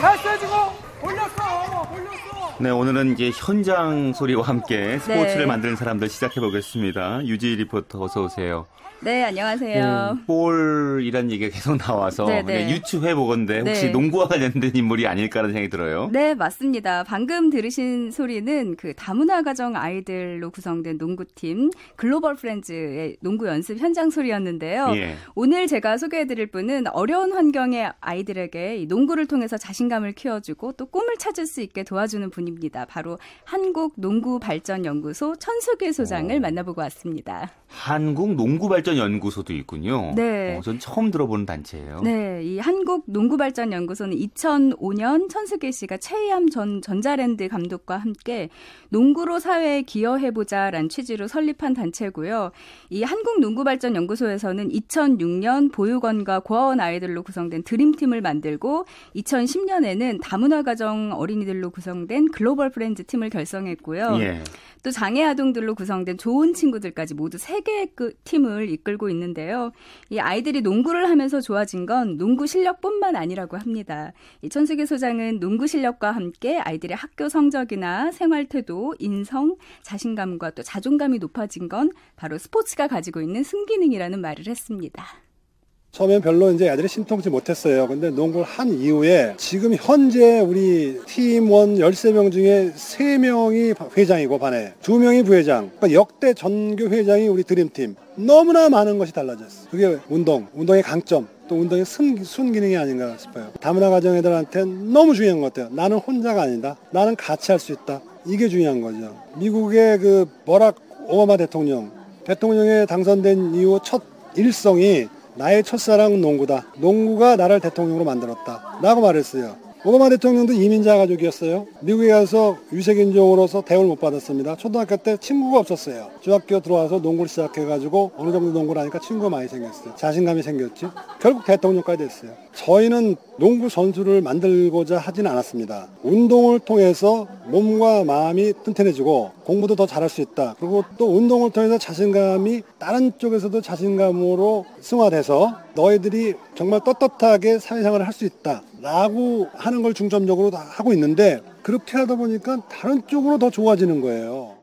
Speaker 7: 패스 해주고 올렸어, 올렸어.
Speaker 1: 네, 오늘은 이제 현장 소리와 함께 스포츠를
Speaker 8: 네.
Speaker 1: 만드는 사람들 시작해 보겠습니다. 유지 리포터 어서 오세요.
Speaker 8: 네, 안녕하세요.
Speaker 1: 음, 볼이란 얘기가 계속 나와서
Speaker 8: 네, 네.
Speaker 1: 네, 유추해 보건데 혹시
Speaker 8: 네.
Speaker 1: 농구와 관련된 인물이 아닐까라는 생각이 들어요.
Speaker 8: 네, 맞습니다. 방금 들으신 소리는 그 다문화 가정 아이들로 구성된 농구팀 글로벌 프렌즈의 농구 연습 현장 소리였는데요.
Speaker 1: 예.
Speaker 8: 오늘 제가 소개해 드릴 분은 어려운 환경의 아이들에게 이 농구를 통해서 자신감을 키워주고 또 꿈을 찾을 수 있게 도와주는 분 입니다. 바로 한국농구발전연구소 천수길 소장을
Speaker 1: 오.
Speaker 8: 만나보고 왔습니다.
Speaker 1: 한국 농구 발전 연구소도 있군요.
Speaker 8: 네.
Speaker 1: 어, 전 처음 들어보는 단체예요.
Speaker 8: 네, 이 한국 농구발전연구소는 2005년 천수길 씨가 최희암 전 전자랜드 감독과 함께 농구로 사회에 기여해보자라는 취지로 설립한 단체고요. 이 한국 농구발전연구소에서는 2006년 보육원과 고아원 아이들로 구성된 드림팀을 만들고 2010년에는 다문화 가정 어린이들로 구성된 글로벌 프렌즈 팀을 결성했고요.
Speaker 1: 예.
Speaker 8: 또 장애 아동들로 구성된 좋은 친구들까지 모두 세 개의 그 팀을 이끌고 있는데요. 이 아이들이 농구를 하면서 좋아진 건 농구 실력뿐만 아니라고 합니다. 이 천수기 소장은 농구 실력과 함께 아이들의 학교 성적이나 생활 태도, 인성, 자신감과 또 자존감이 높아진 건 바로 스포츠가 가지고 있는 승기능이라는 말을 했습니다.
Speaker 6: 처음엔 별로 이제 애들이 신통치 못했어요. 근데 농구를 한 이후에 지금 현재 우리 팀원 13명 중에 3명이 회장이고 반에 2명이 부회장. 그러니까 역대 전교 회장이 우리 드림팀. 너무나 많은 것이 달라졌어. 그게 운동, 운동의 강점, 또 운동의 순, 순기능이 아닌가 싶어요. 다문화 가정 애들한테 너무 중요한 것 같아요. 나는 혼자가 아니다. 나는 같이 할 수 있다. 이게 중요한 거죠. 미국의 그 버락 오바마 대통령, 대통령에 당선된 이후 첫 일성이 나의 첫사랑 농구다. 농구가 나를 대통령으로 만들었다. 라고 말했어요. 오바마 대통령도 이민자 가족이었어요. 미국에 가서 유색인종으로서 대우를 못 받았습니다. 초등학교 때 친구가 없었어요. 중학교 들어와서 농구를 시작해가지고 어느 정도 농구를 하니까 친구가 많이 생겼어요. 자신감이 생겼지. 결국 대통령까지 됐어요. 저희는 농구 선수를 만들고자 하진 않았습니다. 운동을 통해서 몸과 마음이 튼튼해지고 공부도 더 잘할 수 있다. 그리고 또 운동을 통해서 자신감이 다른 쪽에서도 자신감으로 승화돼서 너희들이 정말 떳떳하게 사회생활을 할 수 있다. 라고 하는 걸 중점적으로 다 하고 있는데 그렇게 하다 보니까 다른 쪽으로 더 좋아지는 거예요.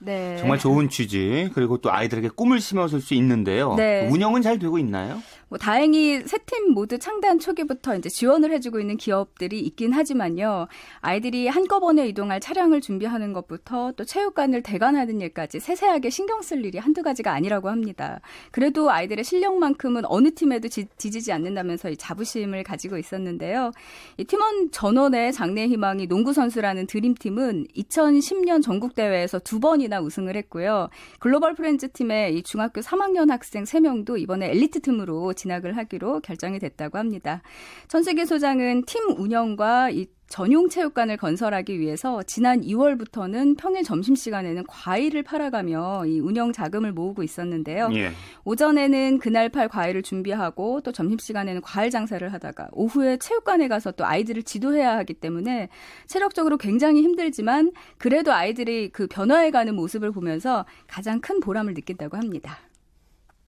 Speaker 8: 네.
Speaker 1: 정말 좋은 취지 그리고 또 아이들에게 꿈을 심어줄 수 있는데요.
Speaker 8: 네.
Speaker 1: 운영은 잘 되고 있나요?
Speaker 8: 뭐 다행히 세 팀 모두 창단 초기부터 이제 지원을 해주고 있는 기업들이 있긴 하지만요. 아이들이 한꺼번에 이동할 차량을 준비하는 것부터 또 체육관을 대관하는 일까지 세세하게 신경 쓸 일이 한두 가지가 아니라고 합니다. 그래도 아이들의 실력만큼은 어느 팀에도 지, 지지 않는다면서 이 자부심을 가지고 있었는데요. 이 팀원 전원의 장래 희망이 농구 선수라는 드림팀은 2010년 전국 대회에서 두 번이나 우승을 했고요. 글로벌 프렌즈 팀의 이 중학교 3학년 학생 3명도 이번에 엘리트 팀으로 진학을 하기로 결정이 됐다고 합니다. 천세계 소장은 팀 운영과 이 전용 체육관을 건설하기 위해서 지난 2월부터는 평일 점심시간에는 과일을 팔아가며 이 운영 자금을 모으고 있었는데요.
Speaker 1: 예.
Speaker 8: 오전에는 그날 팔 과일을 준비하고 또 점심시간에는 과일 장사를 하다가 오후에 체육관에 가서 또 아이들을 지도해야 하기 때문에 체력적으로 굉장히 힘들지만 그래도 아이들이 그 변화해가는 모습을 보면서 가장 큰 보람을 느낀다고 합니다.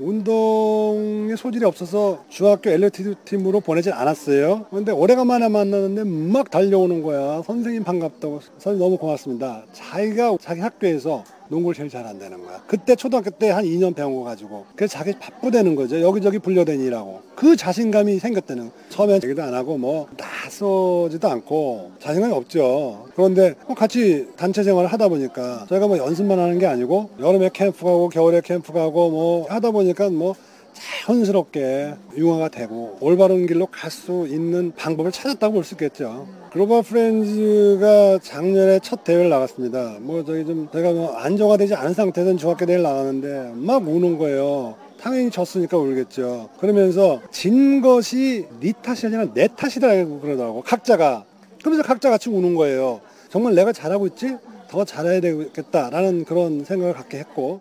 Speaker 6: 운동의 소질이 없어서 중학교 엘리트 팀으로 보내진 않았어요. 근데 오래간만에 만나는데 막 달려오는 거야. 선생님 반갑다고. 선생님 너무 고맙습니다. 자기가 자기 학교에서 농구를 제일 잘한다는 거야. 그때 초등학교 때 한 2년 배운 거 가지고. 그래서 자기 바쁘다는 거죠. 여기저기 불려다니라고. 그 자신감이 생겼다는 거야. 처음에 얘기도 안 하고 뭐 나서지도 않고 자신감이 없죠. 그런데 뭐 같이 단체 생활을 하다 보니까 저희가 뭐 연습만 하는 게 아니고 여름에 캠프 가고 겨울에 캠프 가고 뭐 하다 보니까 뭐 자연스럽게 융화가 되고 올바른 길로 갈 수 있는 방법을 찾았다고 볼 수 있겠죠. 글로벌 프렌즈가 작년에 첫 대회를 나갔습니다. 뭐 저기 좀 제가 뭐 안정화되지 않은 상태에서 중학교 대회를 나가는데 막 우는 거예요. 당연히 졌으니까 울겠죠. 그러면서 진 것이 네 탓이 아니라 내 탓이라고 그러더라고. 각자가. 그러면서 각자 같이 우는 거예요. 정말 내가 잘하고 있지? 더 잘해야 되겠다라는 그런 생각을 갖게 했고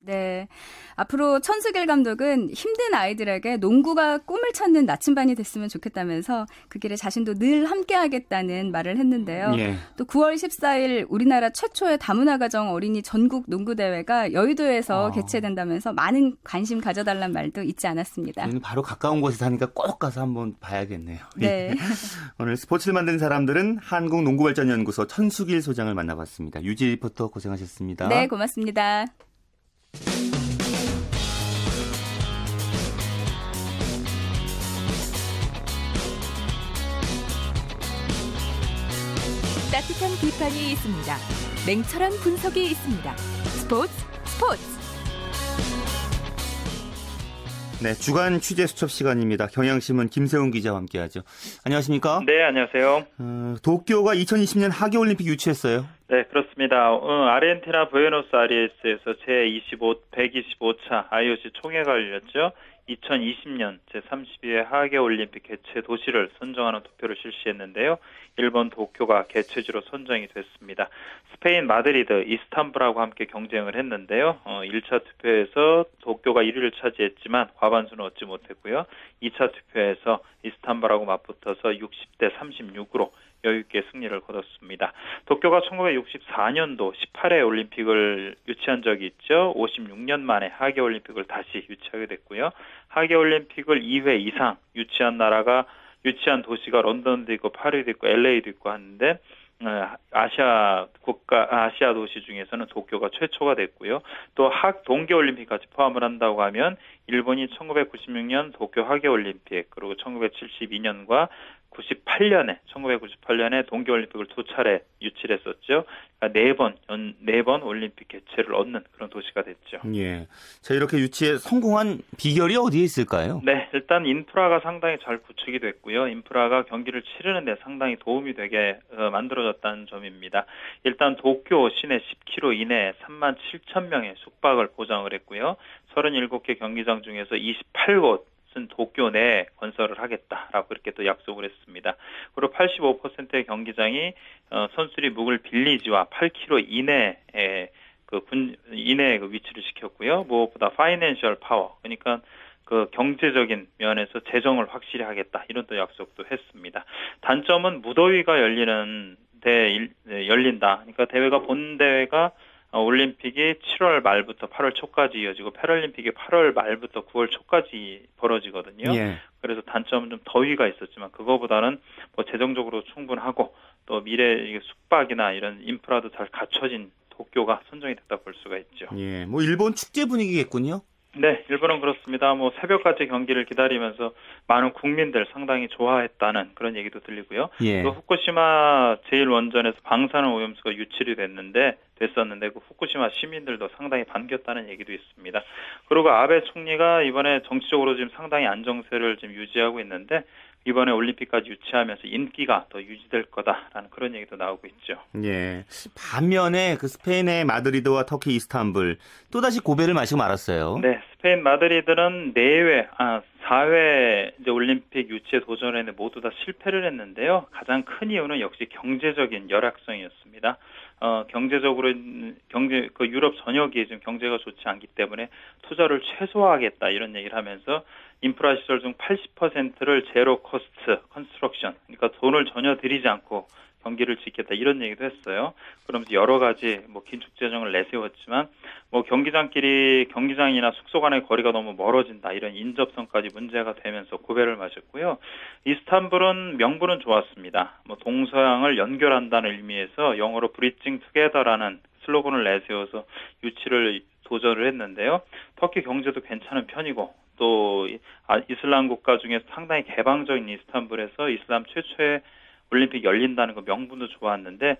Speaker 8: 네. 앞으로 천수길 감독은 힘든 아이들에게 농구가 꿈을 찾는 나침반이 됐으면 좋겠다면서 그 길에 자신도 늘 함께하겠다는 말을 했는데요. 예. 또 9월 14일 우리나라 최초의 다문화 가정 어린이 전국 농구 대회가 여의도에서 어. 개최된다면서 많은 관심 가져달란 말도 잊지 않았습니다.
Speaker 1: 바로 가까운 곳에 사니까 꼭 가서 한번 봐야겠네요. [laughs]
Speaker 8: 네. [laughs]
Speaker 1: 오늘 스포츠를 만든 사람들은 한국농구발전연구소 천수길 소장을 만나봤습니다. 유지 리포터 고생하셨습니다.
Speaker 8: 네, 고맙습니다.
Speaker 9: 따뜻한 비판이 있습니다. 냉철한 분석이 있습니다. 스포츠 스포츠.
Speaker 1: 네, 주간 취재 수첩 시간입니다. 경향신문 김세훈 기자와 함께하죠. 안녕하십니까?
Speaker 10: 네, 안녕하세요.
Speaker 1: 어, 도쿄가 2020년 하계올림픽 유치했어요.
Speaker 10: 네, 그렇습니다. 어, 아르헨티나 부에노스 아이레스에서 제25, 125차 IOC 총회가 열렸죠. 2020년 제32회 하계올림픽 개최 도시를 선정하는 투표를 실시했는데요. 일본 도쿄가 개최지로 선정이 됐습니다. 스페인 마드리드, 이스탄불하고 함께 경쟁을 했는데요. 어, 1차 투표에서 도쿄가 1위를 차지했지만 과반수는 얻지 못했고요. 2차 투표에서 이스탄불하고 맞붙어서 60대 36으로 여유있게 승리를 거뒀습니다. 도쿄가 1964년도 18회 올림픽을 유치한 적이 있죠. 56년 만에 하계올림픽을 다시 유치하게 됐고요. 하계올림픽을 2회 이상 유치한 나라가 유치한 도시가 런던도 있고 파리도 있고 LA도 있고 하는데 어, 아시아 국가 아시아 도시 중에서는 도쿄가 최초가 됐고요. 또 학 동계 올림픽까지 포함을 한다고 하면 일본이 1996년 도쿄 하계 올림픽 그리고 1972년과 98년에 1998년에 동계올림픽을 두 차례 유치를 했었죠. 그러니까 네 번, 네번 올림픽 개최를 얻는 그런 도시가 됐죠.
Speaker 1: 예. 자, 이렇게 유치에 성공한 비결이 어디에 있을까요?
Speaker 10: 네, 일단 인프라가 상당히 잘 구축이 됐고요. 인프라가 경기를 치르는 데 상당히 도움이 되게 어, 만들어졌다는 점입니다. 일단 도쿄 시내 10km 이내에 3만 7천 명의 숙박을 보장을 했고요. 37개 경기장 중에서 28곳 것은 도쿄 내에 건설을 하겠다라고 이렇게 또 약속을 했습니다. 그리고 85%의 경기장이 어, 선수들이 묵을 village와 8km 이내에 그군 이내에 그 위치를 시켰고요. 무엇보다 financial power 그러니까 그 경제적인 면에서 재정을 확실히 하겠다 이런 또 약속도 했습니다. 단점은 무더위가 열리는 데 네, 열린다. 그러니까 대회가 본 대회가 어, 올림픽이 7월 말부터 8월 초까지 이어지고 패럴림픽이 8월 말부터 9월 초까지 벌어지거든요. 예. 그래서 단점은 좀 더위가 있었지만 그거보다는 뭐 재정적으로 충분하고 또 미래 숙박이나 이런 인프라도 잘 갖춰진 도쿄가 선정이 됐다 볼 수가 있죠.
Speaker 1: 예, 뭐 일본 축제 분위기겠군요.
Speaker 10: 네, 일본은 그렇습니다. 뭐 새벽까지 경기를 기다리면서 많은 국민들 상당히 좋아했다는 그런 얘기도 들리고요. 예. 또 후쿠시마 제1원전에서 방사능 오염수가 유출이 됐는데 됐었는데 그 후쿠시마 시민들도 상당히 반겼다는 얘기도 있습니다. 그리고 아베 총리가 이번에 정치적으로 지금 상당히 안정세를 지금 유지하고 있는데 이번에 올림픽까지 유치하면서 인기가 더 유지될 거다라는 그런 얘기도 나오고 있죠.
Speaker 1: 예. 반면에 그 스페인의 마드리드와 터키 이스탄불 또다시 고배를 마시고 말았어요.
Speaker 10: 네. 스페인 마드리드는 4회, 아, 4회 이제 올림픽 유치에 도전했는데 모두 다 실패를 했는데요. 가장 큰 이유는 역시 경제적인 열악성이었습니다. 어, 경제적으로 경제 그 유럽 전역이 지금 경제가 좋지 않기 때문에 투자를 최소화하겠다 이런 얘기를 하면서 인프라 시설 중 80%를 zero cost construction 그러니까 돈을 전혀 들이지 않고 경기를 짓겠다 이런 얘기도 했어요. 그러면서 여러 가지 뭐 긴축 재정을 내세웠지만 뭐 경기장끼리 경기장이나 숙소 간의 거리가 너무 멀어진다 이런 인접성까지 문제가 되면서 고배를 마셨고요. 이스탄불은 명분은 좋았습니다. 뭐 동서양을 연결한다는 의미에서 영어로 bridging together라는 슬로건을 내세워서 유치를 도전을 했는데요. 터키 경제도 괜찮은 편이고 또 아, 이슬람 국가 중에 상당히 개방적인 이스탄불에서 이슬람 최초의 올림픽 열린다는 거 명분도 좋았는데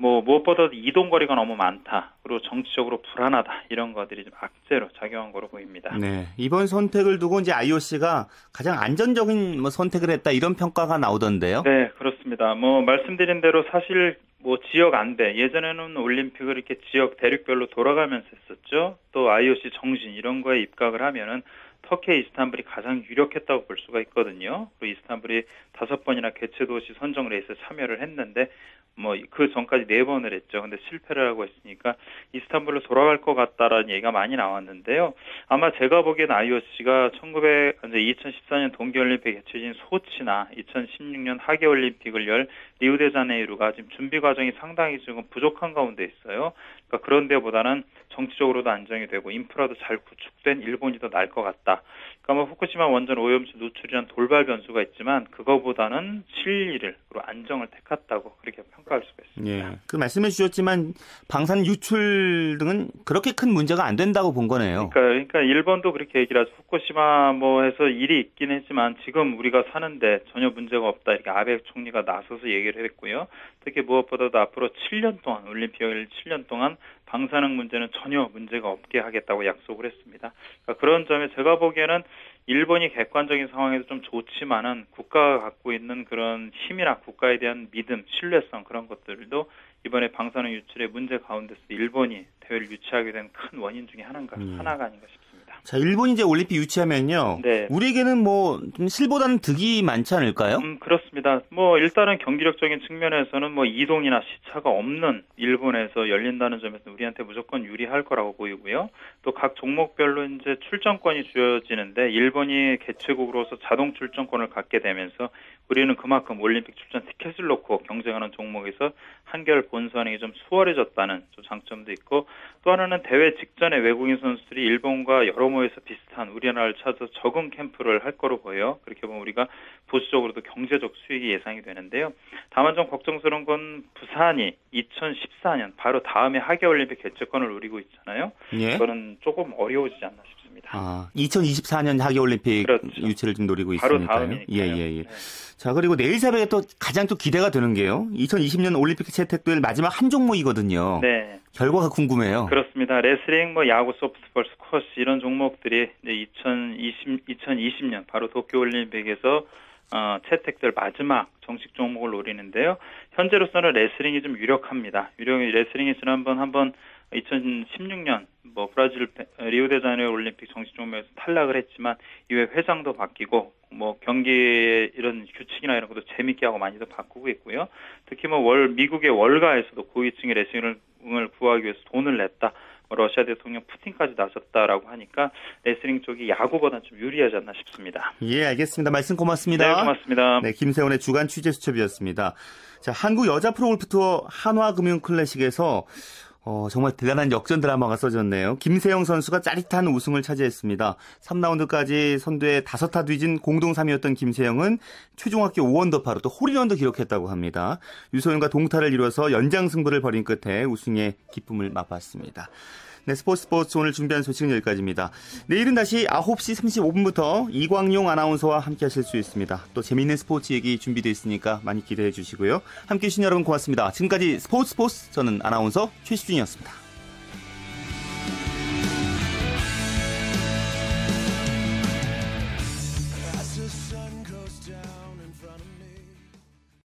Speaker 10: 뭐 무엇보다도 이동 거리가 너무 많다. 그리고 정치적으로 불안하다. 이런 것들이 좀 악재로 작용한 거로 보입니다.
Speaker 1: 네. 이번 선택을 두고 이제 IOC가 가장 안전적인 뭐 선택을 했다 이런 평가가 나오던데요.
Speaker 10: 네, 그렇습니다. 뭐 말씀드린 대로 사실 뭐 지역 안배 예전에는 올림픽을 이렇게 지역 대륙별로 돌아가면서 했었죠. 또 IOC 정신 이런 거에 입각을 하면은 터키의 이스탄불이 가장 유력했다고 볼 수가 있거든요. 그리고 이스탄불이 다섯 번이나 개최 도시 선정 레이스에 참여를 했는데 뭐 그 전까지 네 번을 했죠. 근데 실패를 하고 있으니까 이스탄불로 돌아갈 것 같다라는 얘기가 많이 나왔는데요. 아마 제가 보기엔 IOC가 1900 이제 2014년 동계올림픽 개최진 소치나 2016년 하계올림픽을 열 리우데자네이루가 지금 준비 과정이 상당히 지금 부족한 가운데 있어요. 그러니까 그런 데보다는 정치적으로도 안정이 되고 인프라도 잘 구축된 일본이 더 나을 것 같다. 그러니까 뭐 후쿠시마 원전 오염수 노출이란 돌발 변수가 있지만 그거보다는 실리를 그리고 안정을 택했다고 그렇게 평가할 수가 있습니다.
Speaker 1: 예. 그 말씀해 주셨지만 방산 유출 등은 그렇게 큰 문제가 안 된다고 본 거네요.
Speaker 10: 그러니까, 그러니까 일본도 그렇게 얘기를 하죠. 후쿠시마 뭐 해서 일이 있긴 했지만 지금 우리가 사는데 전혀 문제가 없다 이렇게 아베 총리가 나서서 얘기를 했고요. 특히 무엇보다도 앞으로 7년 동안 올림픽을 7년 동안 방사능 문제는 전혀 문제가 없게 하겠다고 약속을 했습니다. 그러니까 그런 점에 제가 보기에는 일본이 객관적인 상황에서 좀 좋지만은 국가가 갖고 있는 그런 힘이나 국가에 대한 믿음, 신뢰성 그런 것들도 이번에 방사능 유출의 문제 가운데서 일본이 대회를 유치하게 된 큰 원인 중에 하나가
Speaker 1: 음.
Speaker 10: 하나가 아닌가 싶습니다.
Speaker 1: 자, 일본이 이제 올림픽 유치하면요.
Speaker 10: 네.
Speaker 1: 우리에게는 뭐좀 실보다는 득이 많지 않을까요?
Speaker 10: 음, 그렇습니다. 뭐 일단은 경기력적인 측면에서는 뭐 이동이나 시차가 없는 일본에서 열린다는 점에서 우리한테 무조건 유리할 거라고 보이고요. 또 각 종목별로 이제 출전권이 주어지는데 일본이 개최국으로서 자동 출전권을 갖게 되면서 우리는 그만큼 올림픽 출전 티켓을 놓고 경쟁하는 종목에서 한결 본선이 좀 수월해졌다는 좀 장점도 있고 또 하나는 대회 직전에 외국인 선수들이 일본과 여러 모에서 비슷한 우리나라를 찾아서 적응 캠프를 할 거로 보여요. 그렇게 보면 우리가 보수적으로도 경제적 수익이 예상이 되는데요. 다만 좀 걱정스러운 건 부산이 2014년 바로 다음에 하계올림픽 개최권을 노리고 있잖아요.
Speaker 1: 예.
Speaker 10: 이거는 조금 어려워지지 않나 싶습니다.
Speaker 1: 아, 2024년 하계 올림픽
Speaker 10: 그렇죠.
Speaker 1: 유치를 좀 노리고
Speaker 10: 바로
Speaker 1: 있으니까요. 예, 예, 예.
Speaker 10: 네.
Speaker 1: 자, 그리고 내일 새벽에 또 가장 또 기대가 되는 게요. 2020년 올림픽 채택될 마지막 한 종목이거든요.
Speaker 10: 네.
Speaker 1: 결과가 궁금해요.
Speaker 10: 그렇습니다. 레슬링, 뭐 야구, 소프트볼, 스쿼시 이런 종목들이 이제 2020 2020년 바로 도쿄 올림픽에서 어, 채택될 마지막 정식 종목을 노리는데요. 현재로서는 레슬링이 좀 유력합니다. 유력 레슬링이 지난번 한번 2016년 뭐 브라질 베- 리우데자네이루 올림픽 정식 종목에서 탈락을 했지만 이후에 회장도 바뀌고 뭐 경기의 이런 규칙이나 이런 것도 재밌게 하고 많이도 바꾸고 있고요. 특히 뭐 월 미국의 월가에서도 고위층의 레슬링을 구하기 위해서 돈을 냈다. 뭐 러시아 대통령 푸틴까지 나섰다라고 하니까 레슬링 쪽이 야구보다는 좀 유리하지 않나 싶습니다.
Speaker 1: 예, 알겠습니다. 말씀 고맙습니다.
Speaker 10: 네, 고맙습니다.
Speaker 1: 네, 김세원의 주간 취재 수첩이었습니다. 자, 한국 여자 프로골프 투어 한화금융 클래식에서 어, 정말 대단한 역전 드라마가 써졌네요. 김세영 선수가 짜릿한 우승을 차지했습니다. 3라운드까지 선두에 5타 뒤진 공동 3위였던 김세영은 최종 합계 5언더파로 또 홀인원도 기록했다고 합니다. 유소연과 동타를 이뤄서 연장 승부를 벌인 끝에 우승의 기쁨을 맛봤습니다. 네, 스포츠 스포츠 오늘 준비한 소식은 여기까지입니다. 내일은 다시 9시 35분부터 이광용 아나운서와 함께 하실 수 있습니다. 또 재미있는 스포츠 얘기 준비되어 있으니까 많이 기대해 주시고요. 함께 해주신 여러분 고맙습니다. 지금까지 스포츠 스포츠 저는 아나운서 최시준이었습니다.